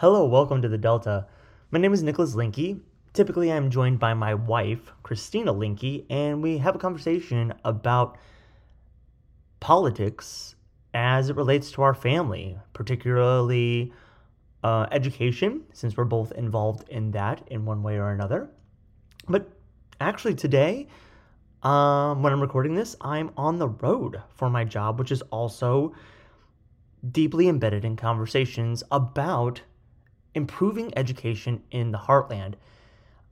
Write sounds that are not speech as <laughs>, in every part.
Hello, welcome to the Delta. My name is Nicholas Linke. Typically, I'm joined by my wife, Christina Linke, and we have a conversation about politics as it relates to our family, particularly uh, education, since we're both involved in that in one way or another. But actually, today, um, when I'm recording this, I'm on the road for my job, which is also deeply embedded in conversations about improving education in the heartland.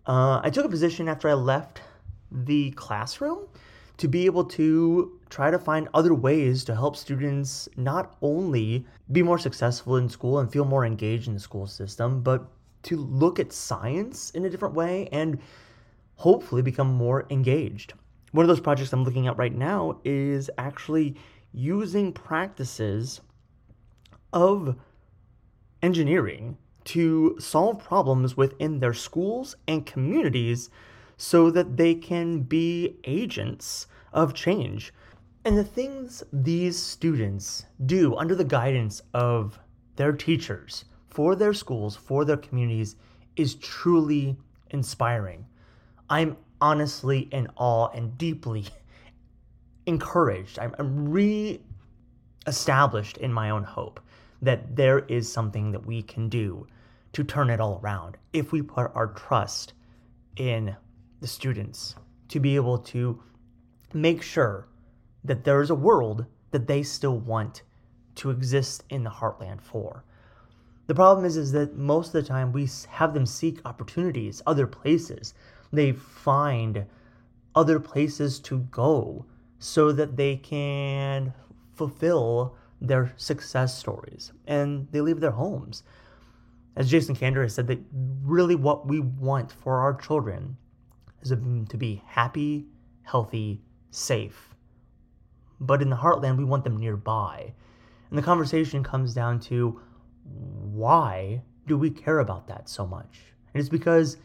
Uh, I took a position after I left the classroom to be able to try to find other ways to help students not only be more successful in school and feel more engaged in the school system, but to look at science in a different way and hopefully become more engaged. One of those projects I'm looking at right now is actually using practices of engineering to solve problems within their schools and communities so that they can be agents of change. And the things these students do under the guidance of their teachers for their schools, for their communities, is truly inspiring. I'm honestly in awe and deeply <laughs> encouraged. I'm, I'm re established in my own hope that there is something that we can do to turn it all around if we put our trust in the students to be able to make sure that there is a world that they still want to exist in the heartland for. The problem is is that most of the time we have them seek opportunities other places. They find other places to go so that they can fulfill their success stories and they leave their homes. As Jason Kander has said, that really what we want for our children is to be happy, healthy, safe. But in the heartland, we want them nearby. And the conversation comes down to why do we care about that so much? And it's because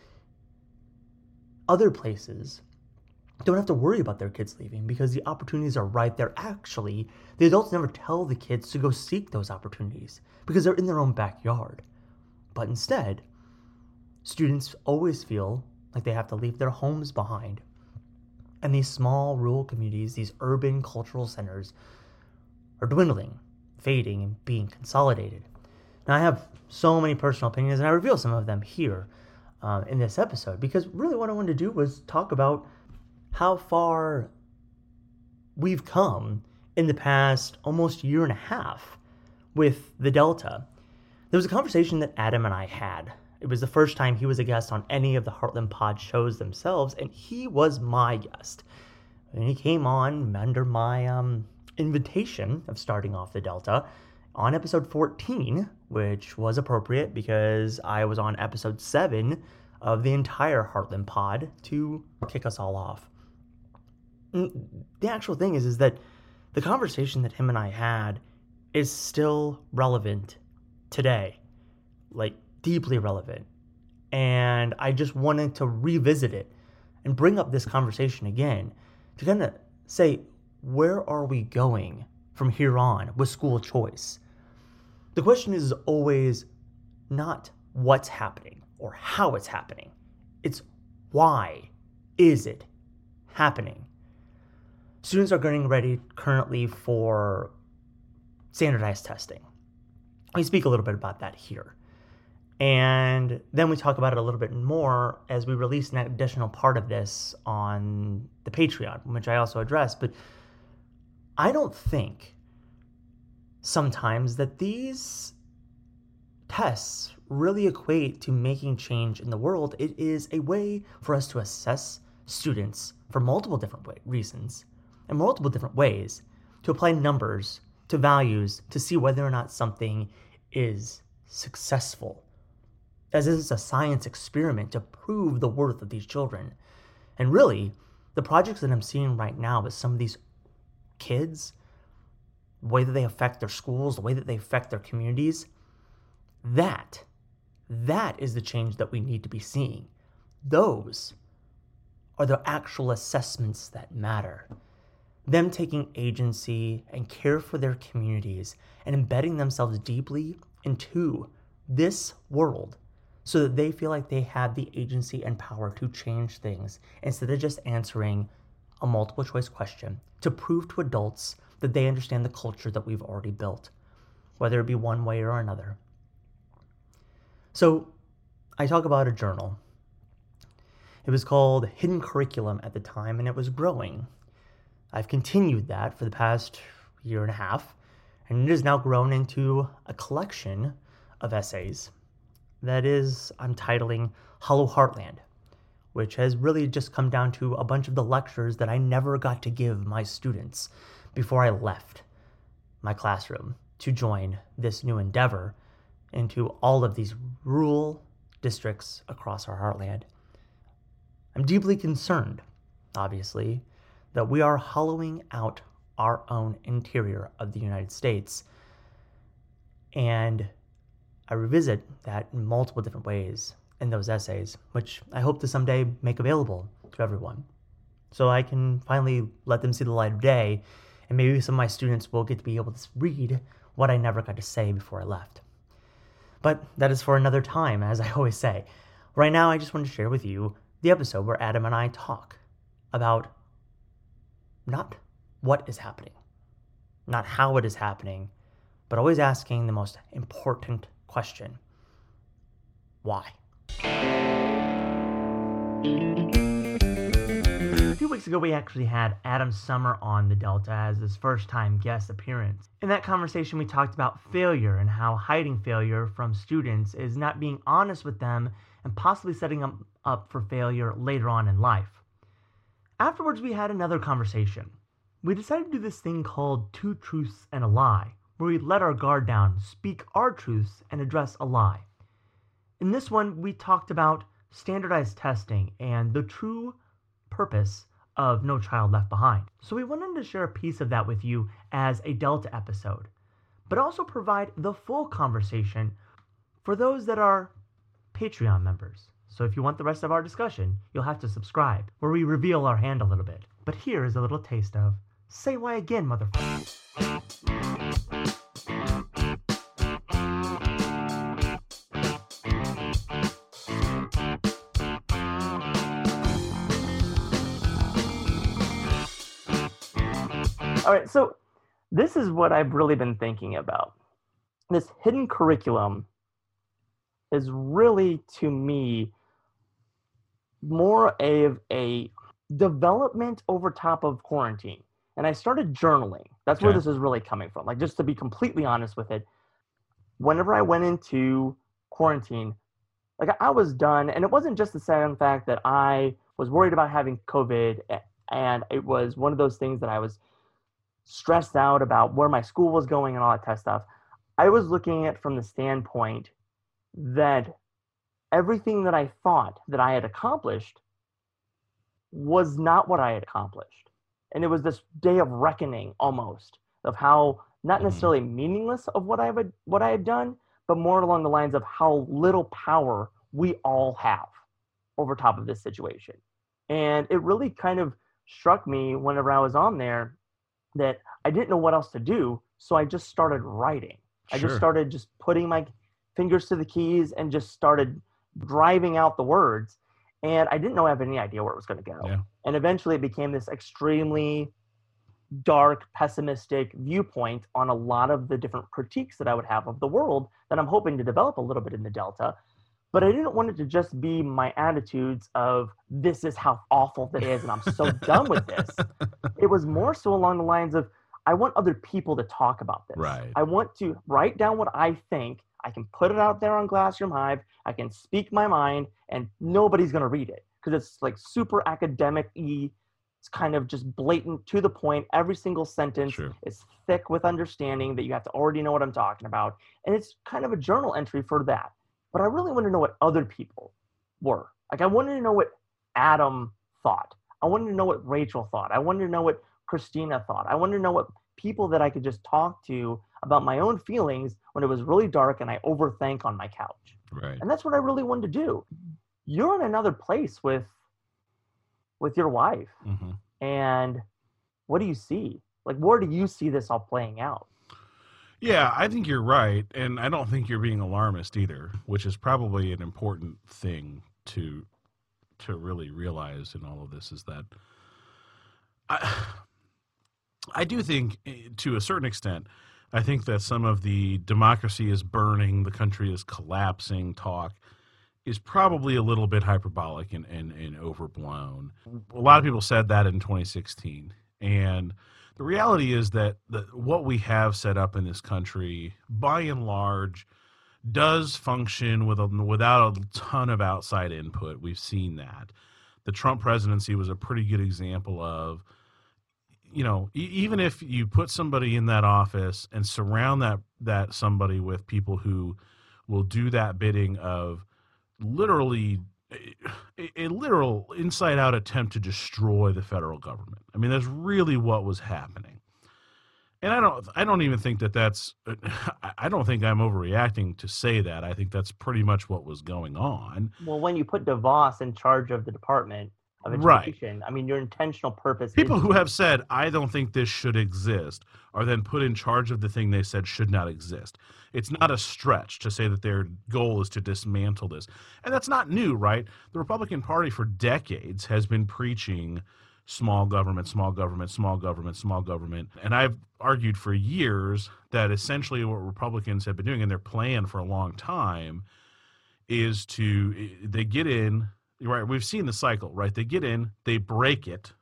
other places don't have to worry about their kids leaving because the opportunities are right there. Actually, the adults never tell the kids to go seek those opportunities because they're in their own backyard. But instead, students always feel like they have to leave their homes behind. And these small rural communities, these urban cultural centers, are dwindling, fading, and being consolidated. Now, I have so many personal opinions, and I reveal some of them here uh, in this episode because really what I wanted to do was talk about how far we've come in the past almost year and a half with the Delta. There was a conversation that Adam and I had. It was the first time he was a guest on any of the Heartland Pod shows themselves, and he was my guest. And he came on under my um, invitation of starting off the Delta on episode 14, which was appropriate because I was on episode 7 of the entire Heartland Pod to kick us all off. The actual thing is is that the conversation that him and I had is still relevant today. Like deeply relevant. And I just wanted to revisit it and bring up this conversation again to kind of say where are we going from here on with school choice? The question is always not what's happening or how it's happening. It's why is it happening? Students are getting ready currently for standardized testing. We speak a little bit about that here. And then we talk about it a little bit more as we release an additional part of this on the Patreon, which I also address. But I don't think sometimes that these tests really equate to making change in the world. It is a way for us to assess students for multiple different way- reasons and multiple different ways to apply numbers to values to see whether or not something is successful. As this is a science experiment to prove the worth of these children. And really, the projects that I'm seeing right now with some of these kids, the way that they affect their schools, the way that they affect their communities, that, that is the change that we need to be seeing. Those are the actual assessments that matter them taking agency and care for their communities and embedding themselves deeply into this world so that they feel like they have the agency and power to change things instead of just answering a multiple choice question to prove to adults that they understand the culture that we've already built, whether it be one way or another. So, I talk about a journal. It was called Hidden Curriculum at the time, and it was growing. I've continued that for the past year and a half, and it has now grown into a collection of essays that is, I'm titling Hollow Heartland, which has really just come down to a bunch of the lectures that I never got to give my students before I left my classroom to join this new endeavor into all of these rural districts across our heartland. I'm deeply concerned, obviously, that we are hollowing out our own interior of the United States. And I revisit that in multiple different ways in those essays, which I hope to someday make available to everyone. So I can finally let them see the light of day, and maybe some of my students will get to be able to read what I never got to say before I left. But that is for another time, as I <laughs> always say. Right now, I just want to share with you the episode where Adam and I talk about not what is happening, not how it is happening, but always asking the most important question why? A few weeks ago, we actually had Adam Sommer on the Delta as his first time guest appearance. In that conversation, we talked about failure and how hiding failure from students is not being honest with them and possibly setting them up for failure later on in life. Afterwards, we had another conversation. We decided to do this thing called Two Truths and a Lie, where we let our guard down, speak our truths, and address a lie. In this one, we talked about standardized testing and the true purpose of No Child Left Behind. So we wanted to share a piece of that with you as a Delta episode, but also provide the full conversation for those that are Patreon members. So if you want the rest of our discussion, you'll have to subscribe, where we reveal our hand a little bit. But here is a little taste of Say Why Again, motherfucker. All right, so this is what I've really been thinking about. This hidden curriculum is really, to me, more of a development over top of quarantine. And I started journaling. That's okay. where this is really coming from. Like, just to be completely honest with it, whenever I went into quarantine, like I was done, and it wasn't just the sad fact that I was worried about having COVID, and it was one of those things that I was stressed out about where my school was going and all that kind of stuff. I was looking at from the standpoint that everything that I thought that I had accomplished was not what I had accomplished. And it was this day of reckoning almost of how not mm-hmm. necessarily meaningless of what I had what I had done, but more along the lines of how little power we all have over top of this situation. And it really kind of struck me whenever I was on there that I didn't know what else to do. So I just started writing. Sure. I just started just putting my fingers to the keys and just started driving out the words. And I didn't know I have any idea where it was going to go. Yeah. And eventually it became this extremely dark, pessimistic viewpoint on a lot of the different critiques that I would have of the world that I'm hoping to develop a little bit in the Delta but I didn't want it to just be my attitudes of this is how awful that is and I'm so <laughs> done with this. It was more so along the lines of I want other people to talk about this. Right. I want to write down what I think. I can put it out there on Glassroom Hive. I can speak my mind and nobody's going to read it because it's like super academic y. It's kind of just blatant to the point. Every single sentence sure. is thick with understanding that you have to already know what I'm talking about. And it's kind of a journal entry for that but I really want to know what other people were. Like I wanted to know what Adam thought. I wanted to know what Rachel thought. I wanted to know what Christina thought. I wanted to know what people that I could just talk to about my own feelings when it was really dark and I overthink on my couch. Right. And that's what I really wanted to do. You're in another place with with your wife. Mm-hmm. And what do you see? Like where do you see this all playing out? Yeah, I think you're right, and I don't think you're being alarmist either, which is probably an important thing to to really realize in all of this is that I <sighs> I do think eh, to a certain extent I think that some of the democracy is burning, the country is collapsing talk is probably a little bit hyperbolic and, and, and overblown. A lot of people said that in 2016. And the reality is that the, what we have set up in this country, by and large, does function with a, without a ton of outside input. We've seen that. The Trump presidency was a pretty good example of, you know, even if you put somebody in that office and surround that that somebody with people who will do that bidding of literally a, a literal inside out attempt to destroy the federal government. I mean, that's really what was happening. And I don't, I don't even think that that's, uh, <laughs> I don't think I'm overreacting to say that. I think that's pretty much what was going on. Well, when you put DeVos in charge of the department of education, right. I mean, your intentional purpose. People who have said, I don't think this should exist, are then put in charge of the thing they said should not exist it's not a stretch to say that their goal is to dismantle this. And that's not new, right? The Republican Party for decades has been preaching small government, small government, small government, small government. And I've argued for years that essentially what Republicans have been doing, and their plan for a long time, is to eh, they get in right we've seen the cycle right they get in they break it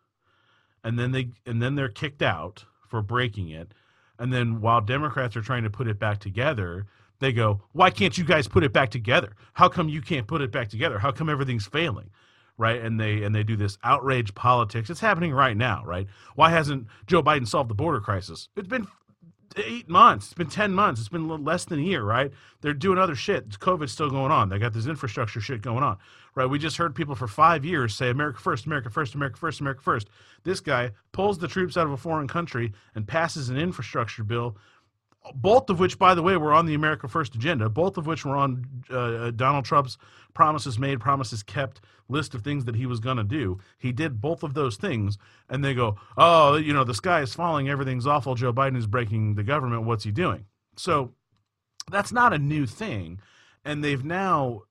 and then they and then they're kicked out for breaking it and then while Democrats are trying to put it back together, they go, "Why can't you guys put it back together? How come you can't put it back together? How come everything's failing?" Right? And they and they do this outrage politics. It's happening right now, right? Why hasn't Joe Biden solved the border crisis? It's been eight months. It's been ten months. It's been less than a year, right? They're doing other shit. COVID's still going on. They got this infrastructure shit going on, right? We just heard people for five years say America first, America first, America first, America first. This guy pulls the troops out of a foreign country and passes an infrastructure bill both of which, by the way, were on the America First agenda, both of which were on uh, uh Donald Trump's promises made, promises kept list of things that he was going to do. He did both of those things, and they go, oh, you know, the sky is falling, everything's awful, Joe Biden is breaking the government, what's he doing? So that's not a new thing. And they've now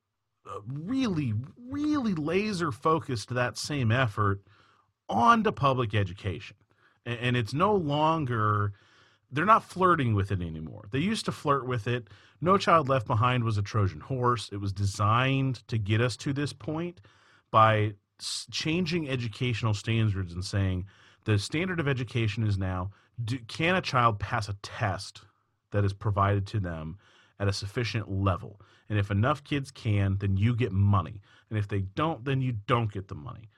uh, really, really laser focused that same effort onto public education. And it's no longer they're not flirting with it anymore. They used to flirt with it. No Child Left Behind was a Trojan horse. It was designed to get us to this point by changing educational standards and saying the standard of education is now do, can a child pass a test that is provided to them at a sufficient level? And if enough kids can, then you get money. And if they don't, then you don't get the money.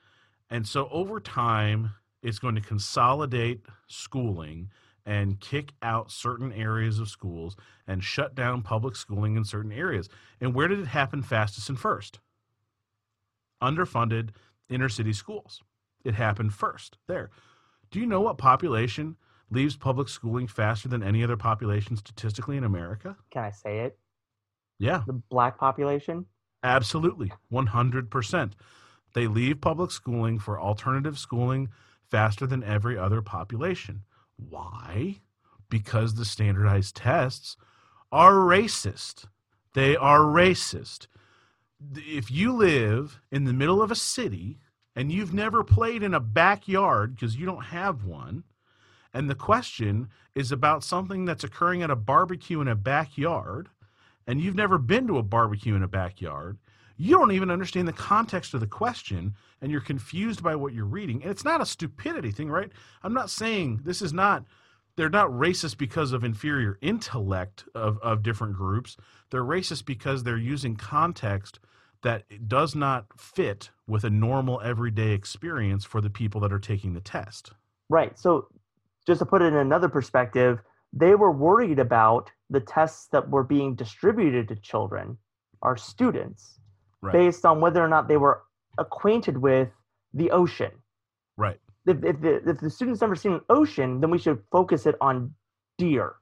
And so over time, it's going to consolidate schooling and kick out certain areas of schools and shut down public schooling in certain areas. And where did it happen fastest and first? Underfunded inner city schools. It happened first there. Do you know what population leaves public schooling faster than any other population statistically in America? Can I say it? Yeah. The black population? Absolutely. 100%. They leave public schooling for alternative schooling faster than every other population. Why? Because the standardized tests are racist. They are racist. If you live in the middle of a city and you've never played in a backyard because you don't have one, and the question is about something that's occurring at a barbecue in a backyard, and you've never been to a barbecue in a backyard, you don't even understand the context of the question and you're confused by what you're reading. And it's not a stupidity thing, right? I'm not saying this is not they're not racist because of inferior intellect of, of different groups. They're racist because they're using context that does not fit with a normal everyday experience for the people that are taking the test. Right. So just to put it in another perspective, they were worried about the tests that were being distributed to children, our students, right. based on whether or not they were acquainted with the ocean. Right. If, if, the, if the student's never seen an ocean, then we should focus it on deer.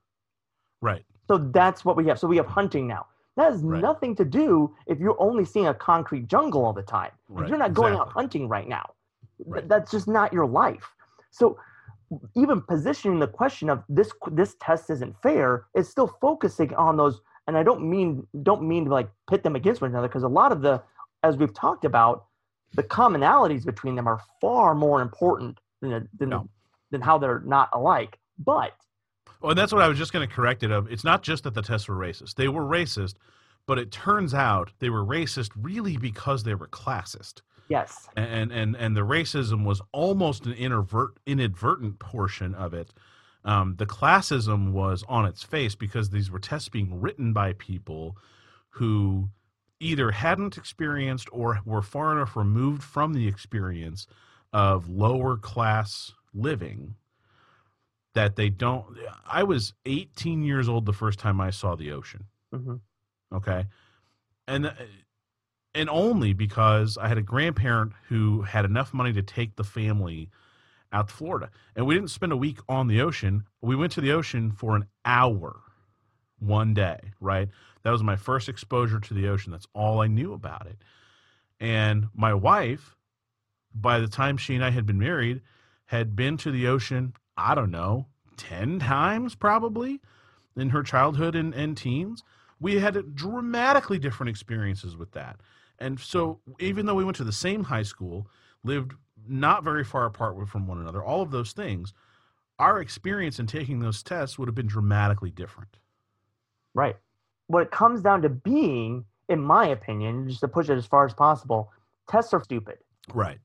Right. So that's what we have. So we have hunting now. That has right. nothing to do if you're only seeing a concrete jungle all the time. Right. You're not going exactly. out hunting right now. Right. That's just not your life. So even positioning the question of this this test isn't fair is still focusing on those and i don't mean don't mean to like pit them against one another because a lot of the as we've talked about the commonalities between them are far more important than than, No. than how they're not alike but Well, and that's what I was just going to correct it of. It's not just that the tests were racist. They were racist, but it turns out they were racist really because they were classist. yes And and and the racism was almost an inadvertent portion of it. Um, the classism was on its face because these were tests being written by people who either hadn't experienced or were far enough removed from the experience of lower class living that they don't i was 18 years old the first time i saw the ocean. Hmm okay? And uh, and only because i had a grandparent who had enough money to take the family out to florida. And we didn't spend a week on the ocean. We went to the ocean for an hour one day right? That was my first exposure to the ocean. That's all i knew about it. And my wife by the time she and i had been married had been to the ocean i don't know 10 times probably in her childhood and, and teens. We had dramatically different experiences with that. And so, even though we went to the same high school, lived not very far apart from one another, all of those things, our experience in taking those tests would have been dramatically different. Right. What it comes down to being, in my opinion, just to push it as far as possible, tests are stupid. Right.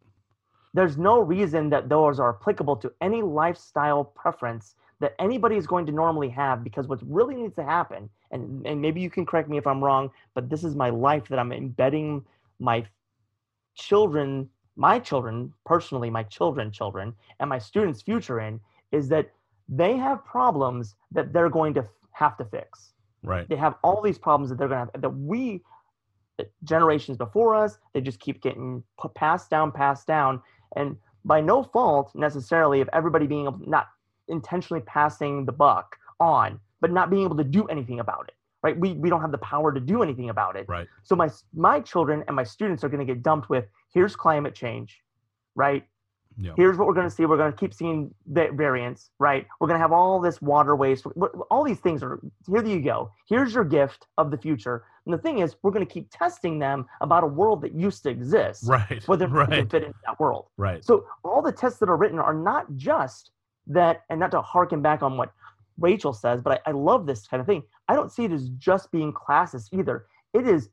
There's no reason that those are applicable to any lifestyle preference that anybody is going to normally have because what really needs to happen, and, and maybe you can correct me if I'm wrong, but this is my life that I'm embedding my children, my children, personally, my children, children, and my students' future in, is that they have problems that they're going to have to fix. Right. they have all these problems that they're going to have that we that generations before us they just keep getting passed down passed down. And by no fault necessarily of everybody being able not intentionally passing the buck on but not being able to do anything about it right we, we don't have the power to do anything about it Right. so my my children and my students are going to get dumped with here's climate change right Yeah. here's what we're going to see we're going to keep seeing the variants right we're going to have all this water waste all these things are here you go here's your gift of the future and the thing is we're going to keep testing them about a world that used to exist Right. whether they Right. fit into that world Right. so all the tests that are written are not just that and not to harken back on what rachel says but I, I love this kind of thing i don't see it as just being classes either it is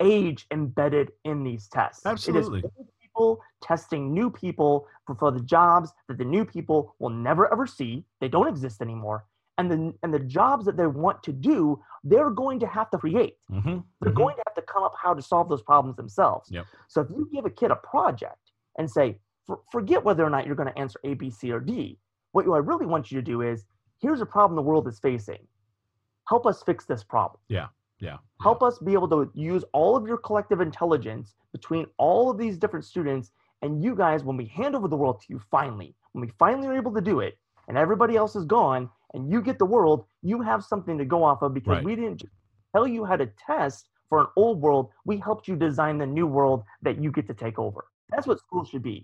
age embedded in these tests Absolutely. it is old people testing new people for, for the jobs that the new people will never ever see they don't exist anymore and the and the jobs that they want to do they're going to have to create Mm-hmm. they're going to have to come up how to solve those problems themselves. Yep. So if you give a kid a project and say, for, forget whether or not you're going to answer A, B, C, or D, what I really want you to do is, here's a problem the world is facing. Help us fix this problem. Yeah. Yeah. Help us be able to use all of your collective intelligence between all of these different students and you guys, when we hand over the world to you finally, when we finally are able to do it and everybody else is gone and you get the world, you have something to go off of because Right. we didn't tell you how to test for an old world. We helped you design the new world that you get to take over. That's what school should be.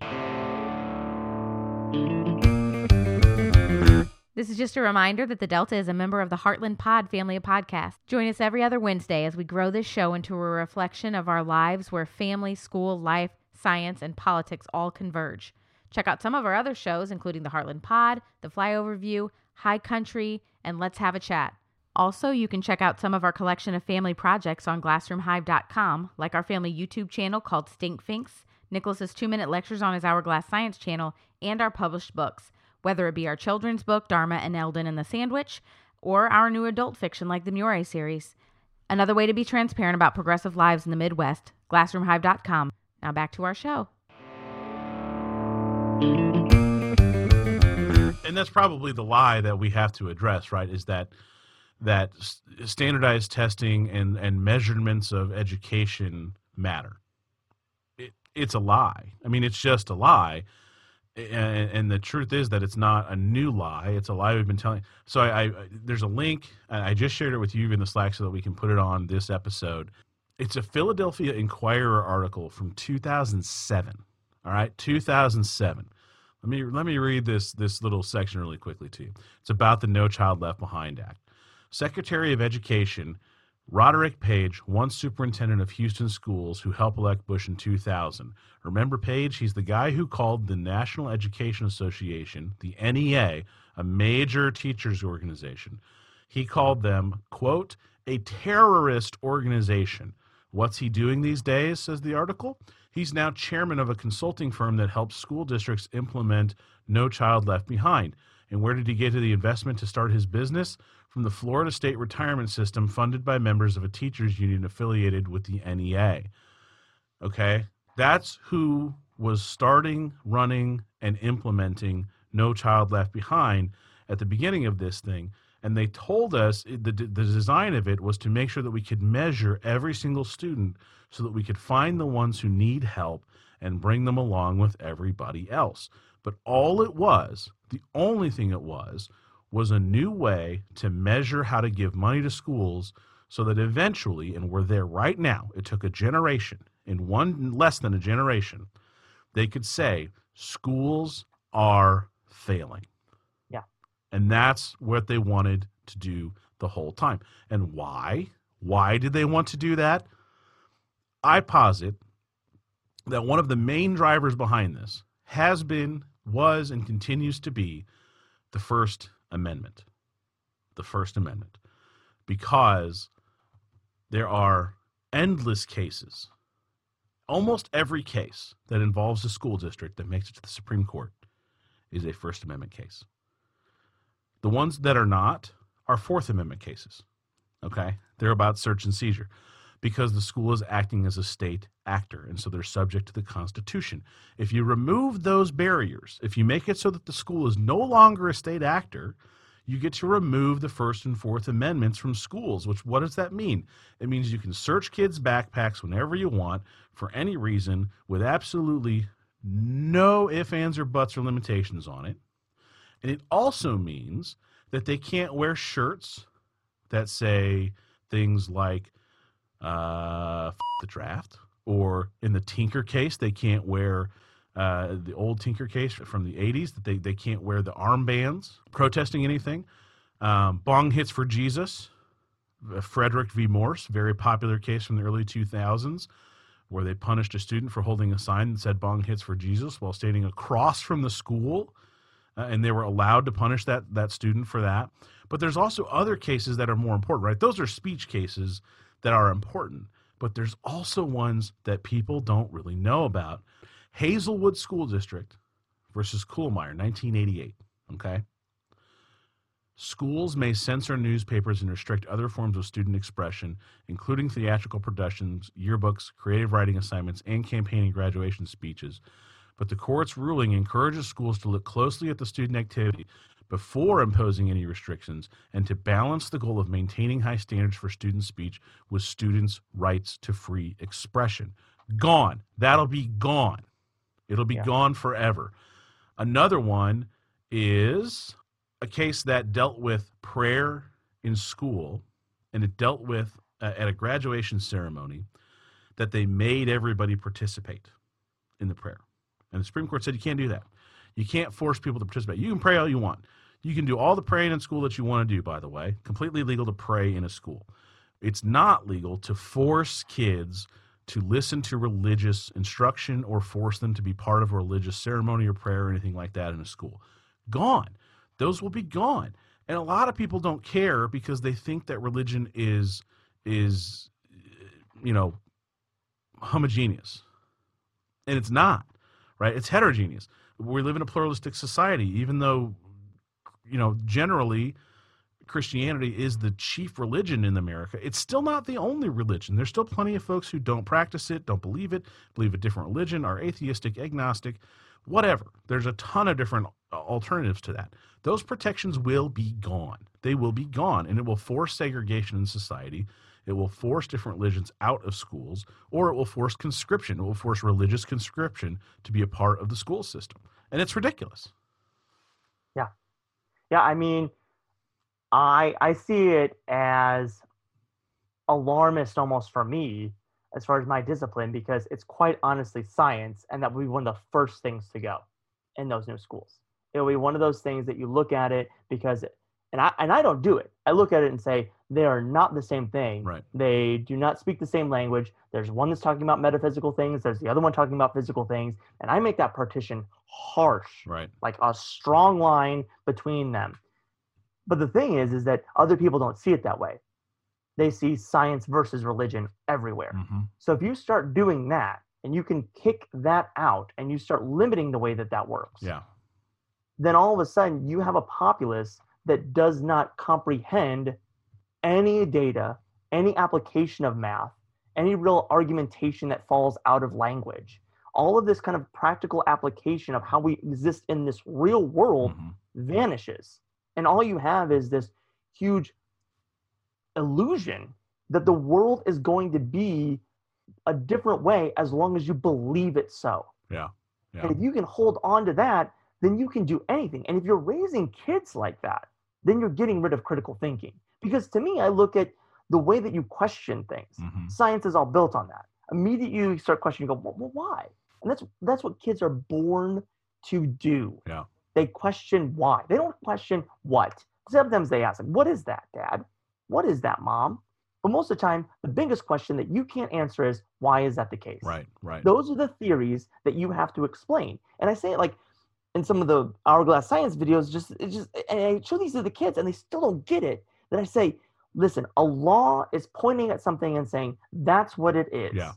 This is just a reminder that the Delta is a member of the Heartland Pod family of podcasts. Join us every other Wednesday as we grow this show into a reflection of our lives where family, school, life, science, and politics all converge. Check out some of our other shows, including the Heartland Pod, the Flyover View, High Country, and Let's Have a Chat. Also, you can check out some of our collection of family projects on glassroomhive.com, like our family YouTube channel called Stinkfinks, Nicholas's two minute lectures on his Hourglass Science channel, and our published books, whether it be our children's book, Dharma and Eldon and the Sandwich, or our new adult fiction like the Murray series. Another way to be transparent about progressive lives in the Midwest, glassroomhive.com. Now back to our show. and that's probably the lie that we have to address right is that that standardized testing and and measurements of education matter it, it's a lie i mean it's just a lie and, and the truth is that it's not a new lie it's a lie we've been telling so I, I there's a link i just shared it with you in the slack so that we can put it on this episode it's a philadelphia inquirer article from 2007 all right 2007 Let me let me read this this little section really quickly to you. It's about the No Child Left Behind Act. Secretary of Education Roderick Paige, once superintendent of Houston schools who helped elect Bush in 2000. Remember Paige? He's the guy who called the National Education Association, the NEA, a major teachers organization. He called them, quote, a terrorist organization. What's he doing these days, says the article? He's now chairman of a consulting firm that helps school districts implement No Child Left Behind. And where did he get to the investment to start his business? From the Florida State Retirement System, funded by members of a teachers union affiliated with the NEA. Okay, that's who was starting, running, and implementing No Child Left Behind at the beginning of this thing. And they told us the, the design of it was to make sure that we could measure every single student so that we could find the ones who need help and bring them along with everybody else. But all it was, the only thing it was, was a new way to measure how to give money to schools so that eventually, and we're there right now, it took a generation, in one less than a generation, they could say schools are failing. Yeah. And that's what they wanted to do the whole time. And why? Why did they want to do that? I posit that one of the main drivers behind this has been, was, and continues to be the First Amendment. The First Amendment. Because there are endless cases. Almost every case that involves a school district that makes it to the Supreme Court is a First Amendment case. The ones that are not are Fourth Amendment cases. Okay? They're about search and seizure because the school is acting as a state actor and so they're subject to the constitution. If you remove those barriers if you make it so that the school is no longer a state actor you get to remove the first and fourth amendments from schools which what does that mean? It means you can search kids backpacks whenever you want for any reason with absolutely no ifs ands or buts or limitations on it. And it also means that they can't wear shirts that say things like uh, the draft. Or in the Tinker case, they can't wear uh, the old Tinker case from the 80s, that they, they can't wear the armbands protesting anything. Um, bong hits for Jesus, uh, Frederick v. Morse, very popular case from the early 2000s, where they punished a student for holding a sign that said bong hits for Jesus while standing across from the school. Uh, and they were allowed to punish that, that student for that. But there's also other cases that are more important, right? Those are speech cases that are important, but there's also ones that people don't really know about. Hazelwood School District versus Kuhlmeier, 1988. Okay. Schools may censor newspapers and restrict other forms of student expression, including theatrical productions, yearbooks, creative writing assignments, and campaign and graduation speeches. But the court's ruling encourages schools to look closely at the student activity before imposing any restrictions and to balance the goal of maintaining high standards for student speech with students' rights to free expression. Gone. That'll be gone. It'll be yeah. gone forever. Another one is a case that dealt with prayer in school and it dealt with uh, at a graduation ceremony that they made everybody participate in the prayer. And the Supreme Court said you can't do that. You can't force people to participate. You can pray all you want. You can do all the praying in school that you want to do, by the way. Completely legal to pray in a school. It's not legal to force kids to listen to religious instruction or force them to be part of a religious ceremony or prayer or anything like that in a school. Gone. Those will be gone. And a lot of people don't care because they think that religion is is you know homogeneous. And it's not, right? It's heterogeneous. We live in a pluralistic society even though you know, generally Christianity is the chief religion in America, it's still not the only religion. There's still plenty of folks who don't practice it, don't believe it, believe a different religion, are atheistic, agnostic, whatever. There's a ton of different uh, alternatives to that. Those protections will be gone. They will be gone, and it will force segregation in society. It will force different religions out of schools, or it will force conscription. It will force religious conscription to be a part of the school system. And it's ridiculous. Yeah, yeah. I mean, I I see it as alarmist almost for me as far as my discipline because it's quite honestly science and that would be one of the first things to go. in those new schools. It'll be one of those things that you look at it because, and I and I don't do it. I look at it and say they are not the same thing. Right. They do not speak the same language. There's one that's talking about metaphysical things. There's the other one talking about physical things, and I make that partition harsh Right. like a strong line between them. But the thing is, is that other people don't see it that way. They see science versus religion everywhere. hmm So if you start doing that and you can kick that out and you start limiting the way that that works, Yeah. then all of a sudden you have a populace that does not comprehend any data, any application of math, any real argumentation that falls out of language. All of this kind of practical application of how we exist in this real world Mhm. vanishes. And all you have is this huge illusion that the world is going to be a different way as long as you believe it so. Yeah. Yeah. And if you can hold on to that, then you can do anything. And if you're raising kids like that, then you're getting rid of critical thinking. Because to me, I look at the way that you question things. Mhm. Science is all built on that. Immediately you start questioning, you go, well, well, why? And that's that's what kids are born to do. Yeah. They question why. They don't question what. Sometimes they ask, what is that, Dad? What is that, Mom? But most of the time, the biggest question that you can't answer is, why is that the case? Right. Right. Those are the theories that you have to explain. And I say it like in some of the hourglass science videos, just it's just and I show these to the kids and they still don't get it. Then I say, listen, a law is pointing at something and saying that's what it is. Yeah.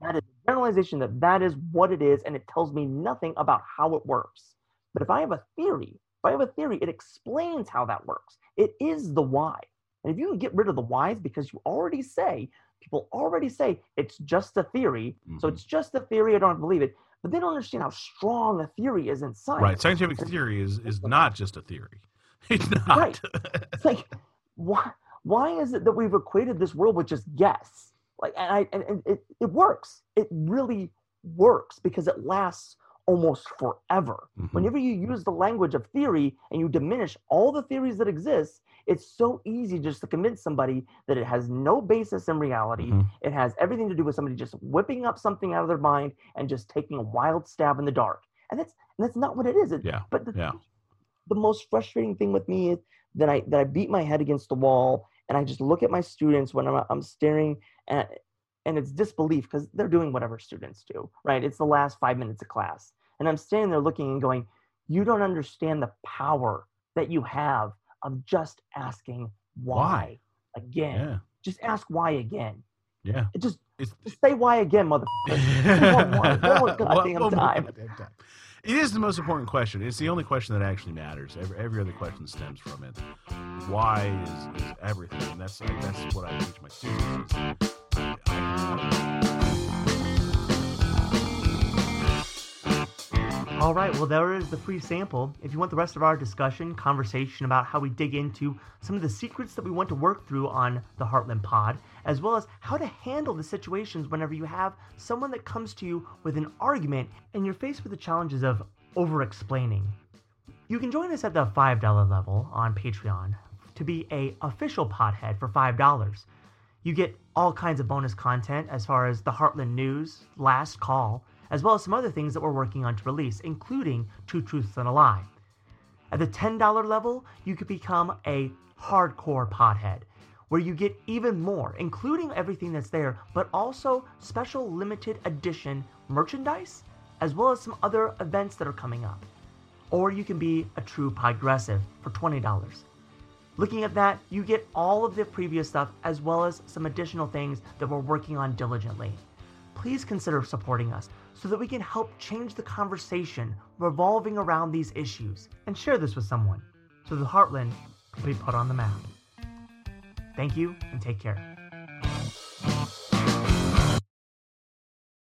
That is a generalization that that is what it is, and it tells me nothing about how it works. But if I have a theory, if I have a theory, it explains how that works. It is the why. And if you can get rid of the whys because you already say, people already say it's just a theory, so Mhm. it's just a theory, I don't believe it. But they don't understand how strong a theory is in science. Right. Scientific theory is is not just a theory. <laughs> It's not. Right. It's like, why, why is it that we've equated this world with just guess? Like, and, I, and, and it, it works. It really works because it lasts almost forever. Mhm. Whenever you use the language of theory and you diminish all the theories that exist, it's so easy just to convince somebody that it has no basis in reality. Mhm. It has everything to do with somebody just whipping up something out of their mind and just taking a wild stab in the dark. And that's and that's not what it is. It, Yeah. But the, Yeah. the most frustrating thing with me is that I that I beat my head against the wall and I just look at my students when I'm I'm staring at and it's disbelief because they're doing whatever students do, right? It's the last five minutes of class. And I'm standing there looking and going, you don't understand the power that you have of just asking why, again. Yeah. Just ask why again. Yeah. It just, just say why again, motherfucker. <laughs> one more- one more goddamn One more time. goddamn time. It is the most important question. It's the only question that actually matters. Every, every other question stems from it. Why is, is everything? And that's that's what I teach my students. I, I, All right, well, there is the free sample. If you want the rest of our discussion, conversation about how we dig into some of the secrets that we want to work through on the Heartland Pod, as well as how to handle the situations whenever you have someone that comes to you with an argument and you're faced with the challenges of over explaining, you can join us at the $5 level on Patreon to be a official podhead for $5. You get all kinds of bonus content as far as the Heartland News, Last Call, as well as some other things that we're working on to release, including Two Truths and a Lie. At the $10 level, you could become a hardcore podhead, where you get even more, including everything that's there, but also special limited edition merchandise, as well as some other events that are coming up. Or you can be a true progressive for $20. Looking at that, you get all of the previous stuff as well as some additional things that we're working on diligently. Please consider supporting us so that we can help change the conversation revolving around these issues and share this with someone so the Heartland can be put on the map. Thank you and take care.